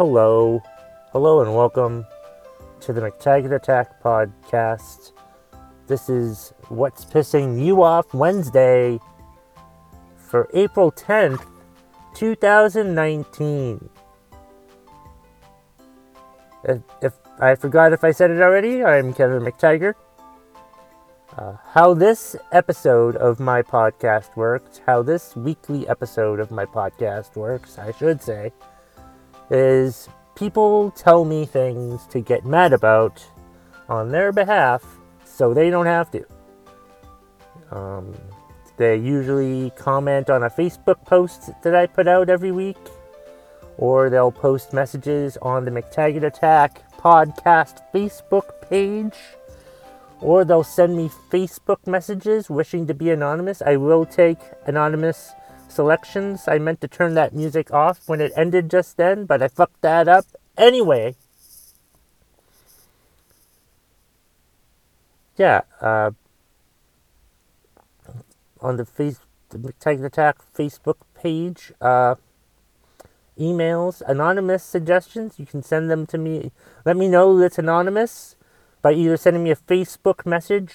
Hello. Hello and welcome to the McTaggart Attack podcast. This is What's Pissing You Off Wednesday for April 10th, 2019. If, if I forgot if I said it already, I'm Kevin McTaggart. Uh, how this episode of my podcast works, how this weekly episode of my podcast works, I should say, is people tell me things to get mad about on their behalf so they don't have to. Um, they usually comment on a Facebook post that I put out every week, or they'll post messages on the McTaggart Attack podcast Facebook page or they'll send me Facebook messages wishing to be anonymous. I will take anonymous selections. I meant to turn that music off when it ended just then, but I fucked that up anyway. Yeah, uh, on the face the McTaggart Attack Facebook page, uh, emails, anonymous suggestions. You can send them to me. Let me know it's anonymous by either sending me a Facebook message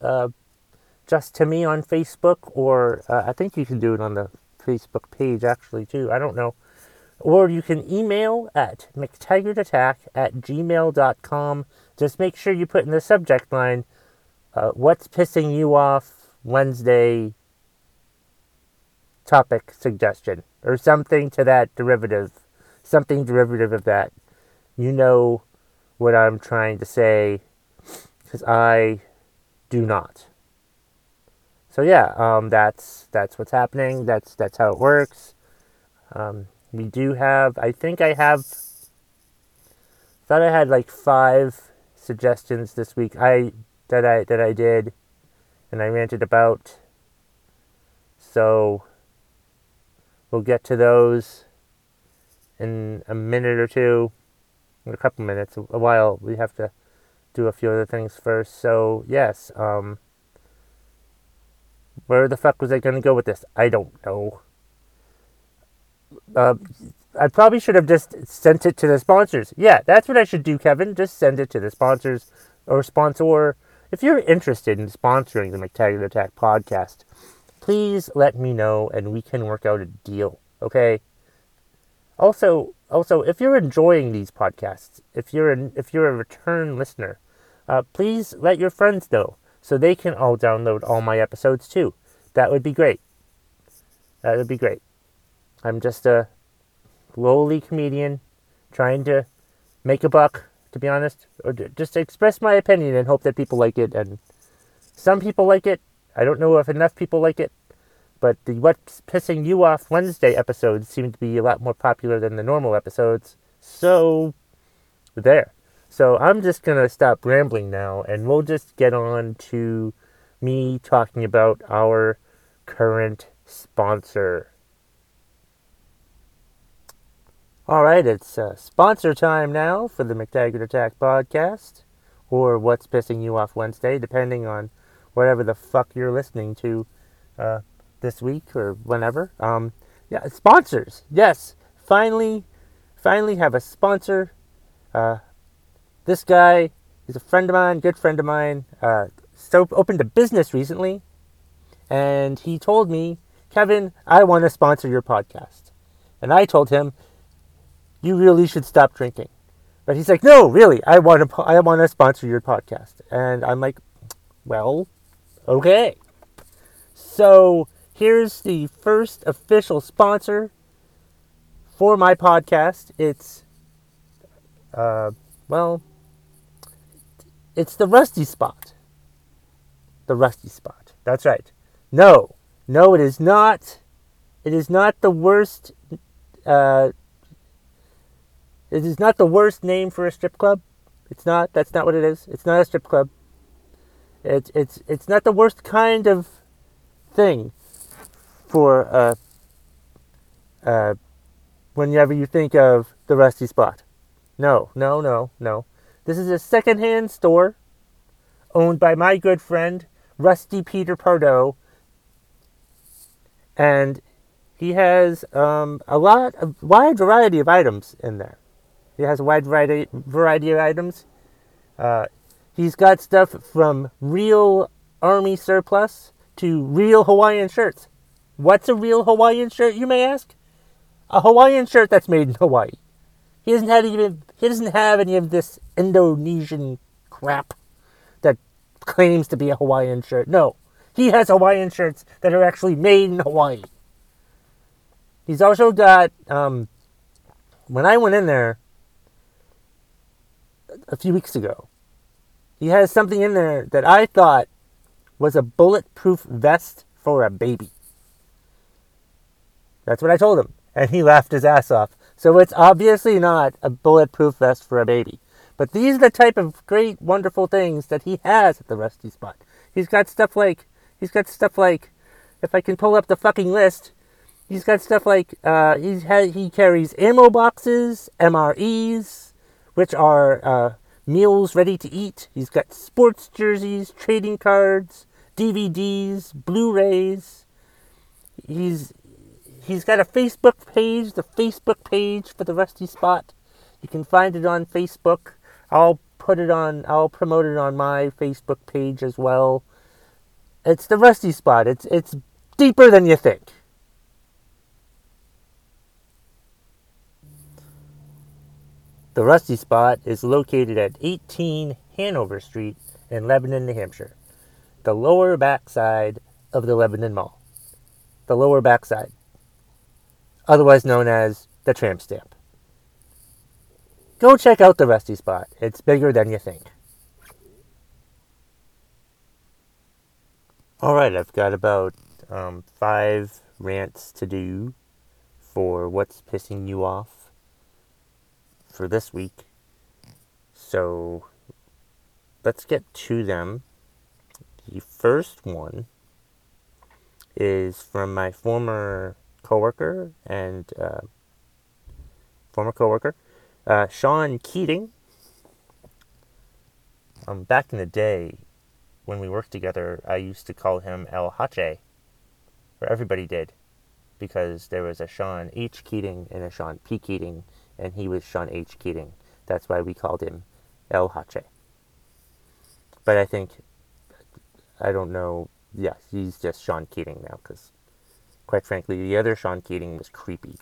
uh, just to me on Facebook, or uh, I think you can do it on the Facebook page actually too. I don't know. Or you can email at mctaggartattack at gmail.com. Just make sure you put in the subject line uh, what's pissing you off Wednesday topic suggestion or something to that derivative. Something derivative of that. You know what I'm trying to say because I do not. So yeah, um, that's that's what's happening. That's that's how it works. Um, we do have. I think I have. Thought I had like five suggestions this week. I that I that I did, and I ranted about. So we'll get to those in a minute or two in a couple minutes, a while. We have to do a few other things first. So yes, um, where the fuck was I gonna go with this? I don't know. Uh, I probably should have just sent it to the sponsors. Yeah, that's what I should do, Kevin. Just send it to the sponsors or sponsor. If you're interested in sponsoring the McTaggart Attack podcast, please let me know and we can work out a deal. Okay. Also, also, if you're enjoying these podcasts, if you're an, if you're a return listener, uh, please let your friends know so they can all download all my episodes too. That would be great. That would be great. I'm just a lowly comedian trying to make a buck, to be honest, or just express my opinion and hope that people like it. And some people like it. I don't know if enough people like it but the What's Pissing You Off Wednesday episodes seem to be a lot more popular than the normal episodes. So, there. So, I'm just going to stop rambling now and we'll just get on to me talking about our current sponsor. All right, it's uh, sponsor time now for the McTaggart Attack podcast, or What's Pissing You Off Wednesday, depending on whatever the fuck you're listening to uh, this week or whenever. Um, yeah, sponsors. Yes, finally, finally have a sponsor. Uh, this guy is a friend of mine, good friend of mine. Uh, so opened a business recently, and he told me, Kevin, I want to sponsor your podcast. And I told him, you really should stop drinking. But he's like, no, really, I want to, I want to sponsor your podcast. And I'm like, well, okay. So here's the first official sponsor for my podcast. It's, uh, well, it's the Rusty Spot. The Rusty Spot. That's right. No, no, it is not. It is not the worst. Uh, it is not the worst name for a strip club. It's not. That's not what it is. It's not a strip club. It's it's it's not the worst kind of thing for uh, uh, whenever you think of the Rusty Spot. No, no, no, no. This is a secondhand store owned by my good friend Rusty Peter Pardo, and he has um, a lot of wide variety of items in there. He has a wide variety variety of items. Uh, he's got stuff from real army surplus to real Hawaiian shirts. What's a real Hawaiian shirt, you may ask? A Hawaiian shirt that's made in Hawaii. He doesn't have even he doesn't have any of this Indonesian crap that claims to be a Hawaiian shirt. No. He has Hawaiian shirts that are actually made in Hawaii. He's also got um, when I went in there a few weeks ago, he has something in there that I thought was a bulletproof vest for a baby. That's what I told him. And he laughed his ass off. So it's obviously not a bulletproof vest for a baby. But these are the type of great, wonderful things that he has at the Rusty Spot. He's got stuff like, he's got stuff like, if I can pull up the fucking list, he's got stuff like, uh, he's ha- he carries ammo boxes, MREs, which are uh, meals ready to eat. He's got sports jerseys, trading cards, DVDs, Blu-rays. He's he's got a Facebook page, the Facebook page for the Rusty Spot. You can find it on Facebook. I'll put it on I'll promote it on my Facebook page as well. It's the Rusty Spot. It's it's deeper than you think. The Rusty Spot is located at 18 Hanover Street in Lebanon, New Hampshire, the lower backside of the Lebanon Mall. The lower backside, otherwise known as the tramp stamp. Go check out the Rusty Spot. It's bigger than you think. All right, I've got about um, five rants to do for what's pissing you off for this week. So let's get to them. The first one is from my former coworker and uh, former coworker, uh, Sean Keating. Um, back in the day, when we worked together, I used to call him El Hache, or everybody did, because there was a Sean H. Keating and a Sean P. Keating and he was Sean H. Keating. That's why we called him El Hache. But I think, I don't know, yeah, he's just Sean Keating now, because quite frankly, the other Sean Keating was creepy.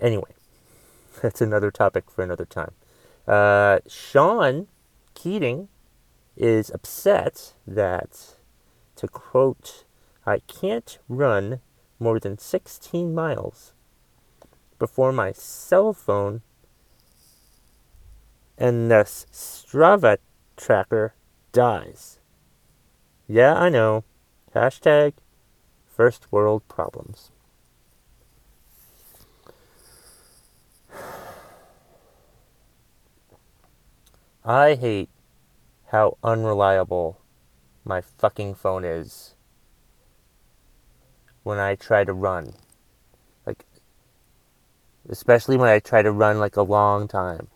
Anyway, that's another topic for another time. Uh, Sean Keating is upset that, to quote, I can't run more than 16 miles before my cell phone and the Strava tracker dies. Yeah, I know. Hashtag first world problems. I hate how unreliable my fucking phone is when I try to run. Like, especially when I try to run like a long time.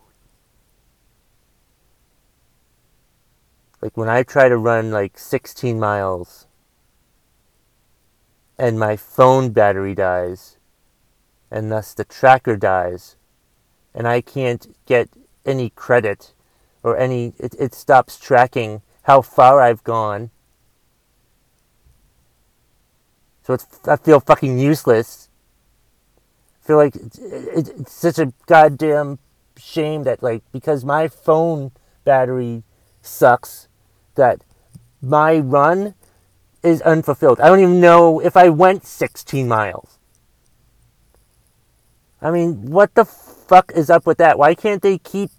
Like when I try to run like 16 miles and my phone battery dies and thus the tracker dies and I can't get any credit or any, it, it stops tracking how far I've gone So it's I feel fucking useless. I feel like it's, it's such a goddamn shame that like because my phone battery sucks that my run is unfulfilled. I don't even know if I went 16 miles. I mean, what the fuck is up with that? Why can't they keep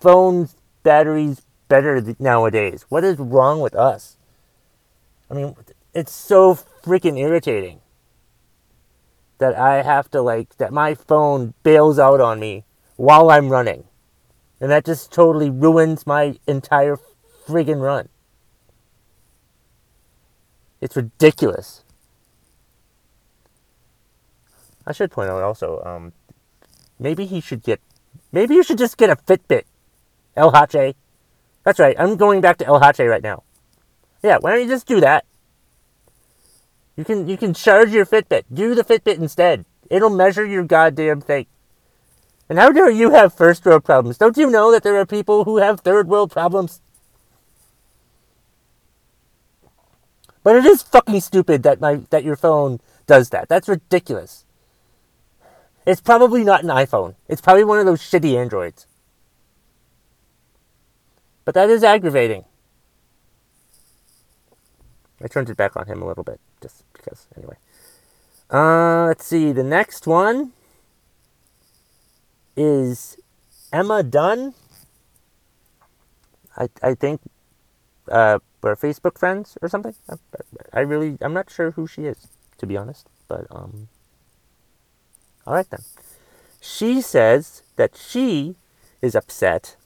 phones batteries better nowadays? What is wrong with us? I mean, it's so freaking irritating that I have to like that my phone bails out on me while I'm running. And that just totally ruins my entire friggin' run. It's ridiculous. I should point out also, um, maybe he should get, maybe you should just get a Fitbit. El Hache. That's right, I'm going back to El Hache right now. Yeah, why don't you just do that? You can you can charge your Fitbit. Do the Fitbit instead. It'll measure your goddamn thing. And how dare you have first world problems? Don't you know that there are people who have third world problems? But it is fucking stupid that my that your phone does that. That's ridiculous. It's probably not an iPhone. It's probably one of those shitty Androids. But that is aggravating. I turned it back on him a little bit, just because, anyway. Uh, let's see. The next one is Emma Dunn. I, I think uh, we're Facebook friends or something. I really, I'm not sure who she is, to be honest. But, um, all right then. She says that she is upset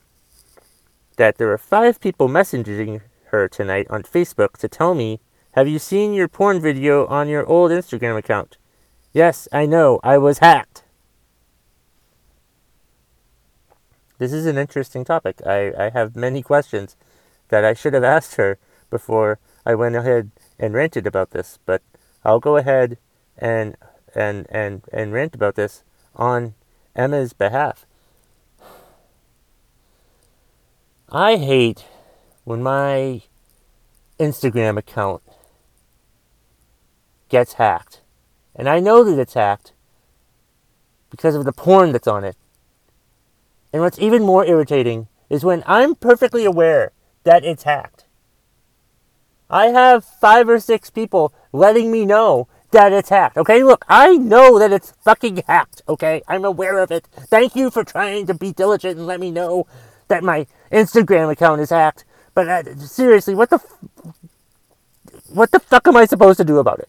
that there are five people messaging her tonight on Facebook to tell me, Have you seen your porn video on your old Instagram account? Yes, I know, I was hacked. This is an interesting topic. I, I have many questions that I should have asked her before I went ahead and ranted about this, but I'll go ahead and and and and rant about this on Emma's behalf. I hate when my Instagram account gets hacked. And I know that it's hacked because of the porn that's on it. And what's even more irritating is when I'm perfectly aware that it's hacked. I have five or six people letting me know that it's hacked. Okay, look, I know that it's fucking hacked. Okay, I'm aware of it. Thank you for trying to be diligent and let me know that my Instagram account is hacked. But uh, seriously, what the f- what the fuck am I supposed to do about it?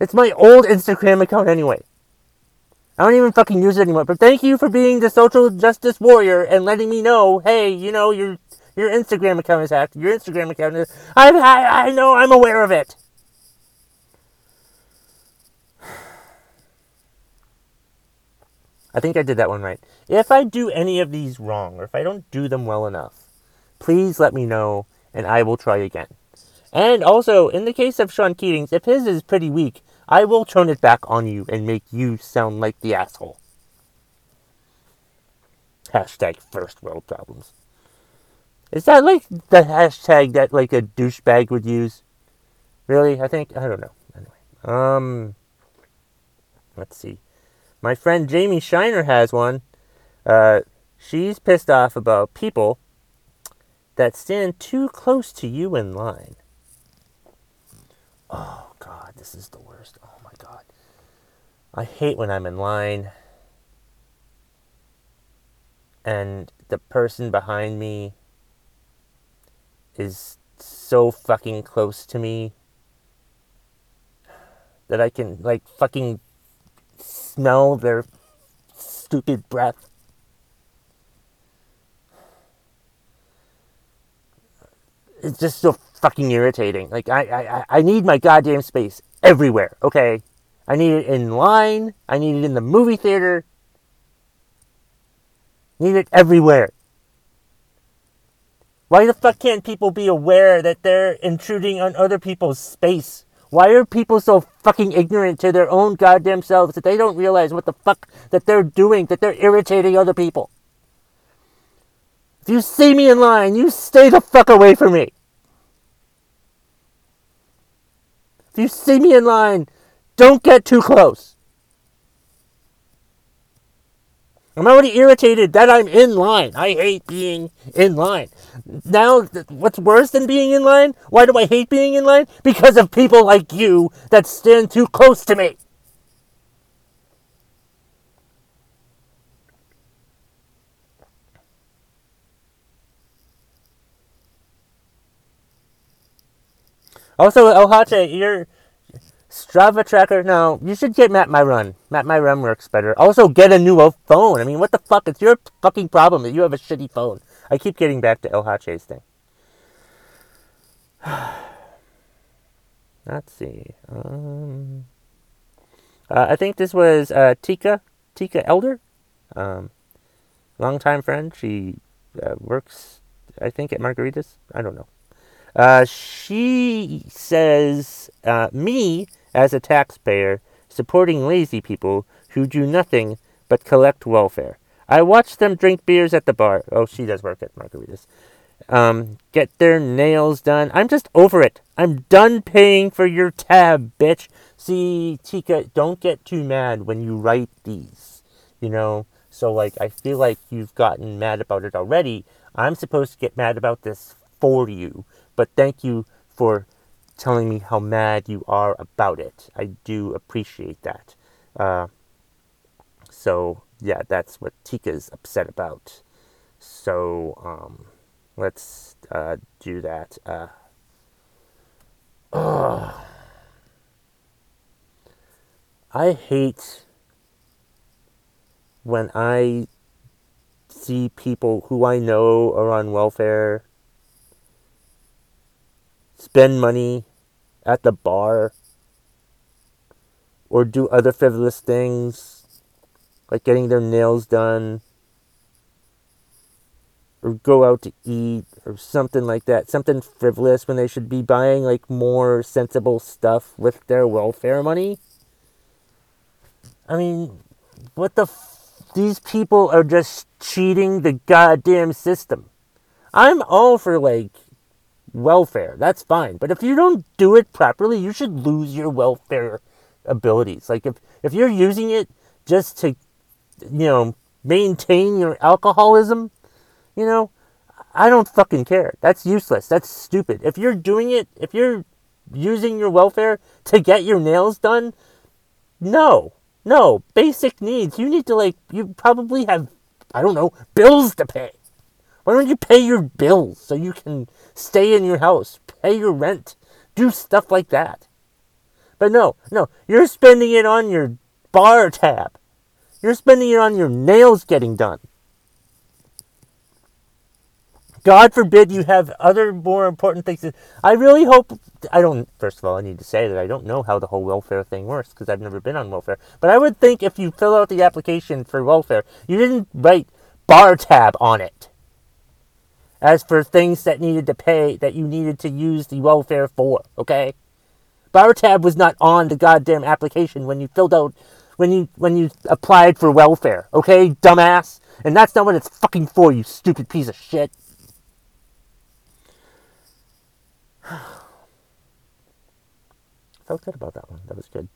It's my old Instagram account anyway. I don't even fucking use it anymore. But thank you for being the social justice warrior and letting me know, hey, you know, your your Instagram account is hacked. Your Instagram account is. I I, I know. I'm aware of it. I think I did that one right. If I do any of these wrong, or if I don't do them well enough, please let me know and I will try again. And also, in the case of Sean Keating's, if his is pretty weak, I will turn it back on you and make you sound like the asshole. Hashtag first world problems. Is that like the hashtag that like a douchebag would use? Really? I think I don't know. Anyway, um, let's see. My friend Jamie Shiner has one. Uh, she's pissed off about people that stand too close to you in line. Oh, God, this is the worst. Oh, my God. I hate when I'm in line and the person behind me is so fucking close to me that I can, like, fucking smell their stupid breath. It's just so fucking irritating. Like I, I, I need my goddamn space everywhere. Okay, I need it in line. I need it in the movie theater. Need it everywhere. Why the fuck can't people be aware that they're intruding on other people's space? Why are people so fucking ignorant to their own goddamn selves that they don't realize what the fuck that they're doing, that they're irritating other people? If you see me in line, you stay the fuck away from me. If you see me in line, don't get too close. I'm already irritated that I'm in line. I hate being in line. Now, what's worse than being in line? Why do I hate being in line? Because of people like you that stand too close to me. Also, El you're Strava tracker. No, you should get Map My Run. Map My Run works better. Also, get a new phone. I mean, what the fuck? It's your fucking problem that you have a shitty phone. I keep getting back to El Hache's thing. Let's see. Um, uh, I think this was uh, Tika, Tika Elder, um, longtime friend. She uh, works, I think, at Margaritas. I don't know. Uh, she says, uh, me as a taxpayer supporting lazy people who do nothing but collect welfare. I watch them drink beers at the bar. Oh, she does work at Margaritas. Um, get their nails done. I'm just over it. I'm done paying for your tab, bitch. See, Tika, don't get too mad when you write these. You know? So, like, I feel like you've gotten mad about it already. I'm supposed to get mad about this for you. But thank you for telling me how mad you are about it. I do appreciate that. Uh, so, yeah, that's what Tika's upset about. So, um, let's uh, do that. Uh, I hate when I see people who I know are on welfare spend money at the bar or do other frivolous things like getting their nails done or go out to eat or something like that something frivolous when they should be buying like more sensible stuff with their welfare money? I mean what the f- these people are just cheating the goddamn system. I'm all for like welfare. That's fine. But if you don't do it properly, you should lose your welfare abilities. Like if, if you're using it just to, you know, maintain your alcoholism, you know, I don't fucking care. That's useless. That's stupid. If you're doing it, if you're using your welfare to get your nails done, no. No. Basic needs. You need to like you probably have I don't know, bills to pay. Why don't you pay your bills so you can stay in your house, pay your rent, do stuff like that? But no, no, you're spending it on your bar tab. You're spending it on your nails getting done. God forbid you have other more important things. I really hope. I don't. First of all, I need to say that I don't know how the whole welfare thing works because I've never been on welfare. But I would think if you fill out the application for welfare, you didn't write bar tab on it as for things that needed to pay that you needed to use the welfare for, okay? Bar tab was not on the goddamn application when you filled out when you when you applied for welfare, okay, dumbass? And that's not what it's fucking for, you stupid piece of shit. Felt good about that one. That was good.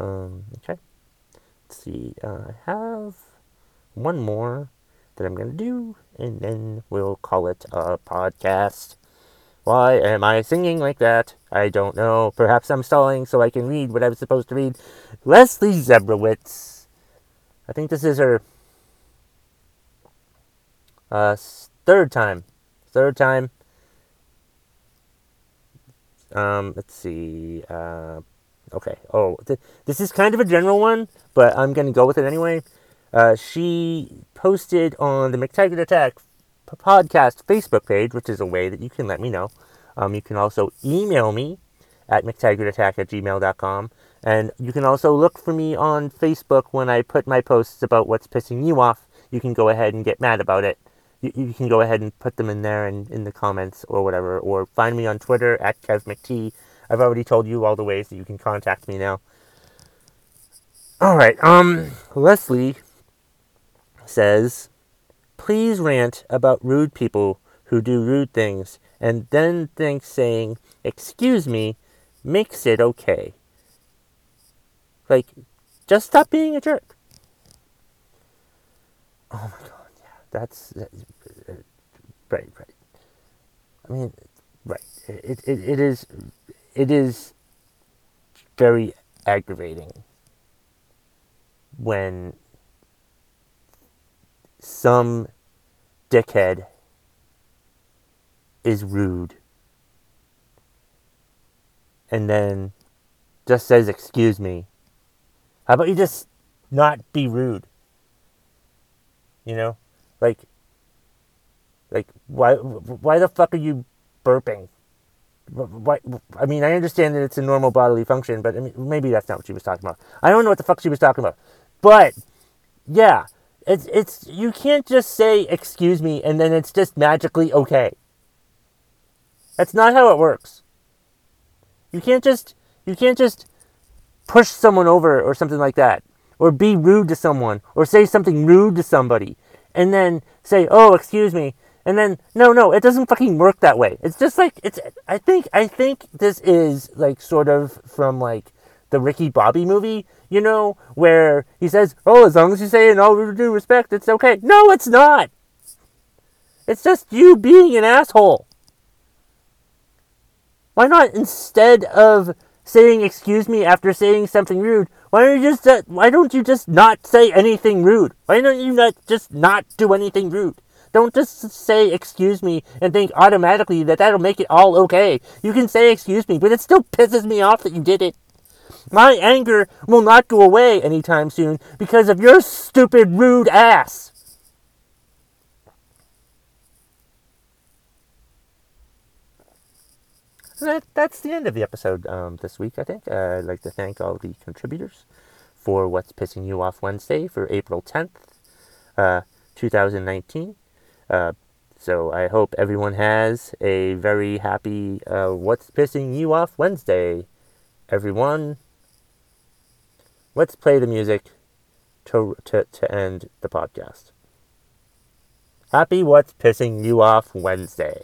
Um, okay. Let's see. Uh, I have one more that I'm going to do, and then we'll call it a podcast. Why am I singing like that? I don't know. Perhaps I'm stalling so I can read what I was supposed to read. Leslie Zebrowitz. I think this is her uh, third time. Third time. Um, let's see. Uh, okay. Oh, th- this is kind of a general one, but I'm going to go with it anyway. Uh, she posted on the McTaggart Attack podcast Facebook page, which is a way that you can let me know. Um, you can also email me at mctaggartattack at gmail.com. And you can also look for me on Facebook when I put my posts about what's pissing you off. You can go ahead and get mad about it. You, you can go ahead and put them in there and in the comments or whatever. Or find me on Twitter at KevMcT. I've already told you all the ways that you can contact me now. All right. Um, Leslie says, please rant about rude people who do rude things and then think saying, excuse me, makes it okay. Like, just stop being a jerk. Oh my god, yeah, that's, that's right, right. I mean, right. It, it, it is, it is very aggravating when some dickhead is rude. And then just says excuse me. How about you just not be rude? You know? Like like why why the fuck are you burping? Why, I mean, I understand that it's a normal bodily function, but I mean, maybe that's not what she was talking about. I don't know what the fuck she was talking about. But, yeah, it's it's you can't just say excuse me and then it's just magically okay. That's not how it works. You can't just you can't just push someone over or something like that, or be rude to someone, or say something rude to somebody, and then say, "Oh, excuse me," and then no, no, it doesn't fucking work that way. It's just like it's. I think I think this is like sort of from like the Ricky Bobby movie, you know, where he says, "Oh, as long as you say in all due respect, it's okay." No, it's not. It's just you being an asshole. Why not instead of saying excuse me after saying something rude, why don't you just uh, why don't you just not say anything rude? Why don't you not just not do anything rude? Don't just say excuse me and think automatically that that'll make it all okay. You can say excuse me, but it still pisses me off that you did it. My anger will not go away anytime soon because of your stupid, rude ass. That, that's the end of the episode um, this week, I think. Uh, I'd like to thank all the contributors for What's Pissing You Off Wednesday for April 10th, uh, 2019. Uh, so I hope everyone has a very happy uh, What's Pissing You Off Wednesday, everyone. Let's play the music to, to, to end the podcast. Happy What's Pissing You Off Wednesday.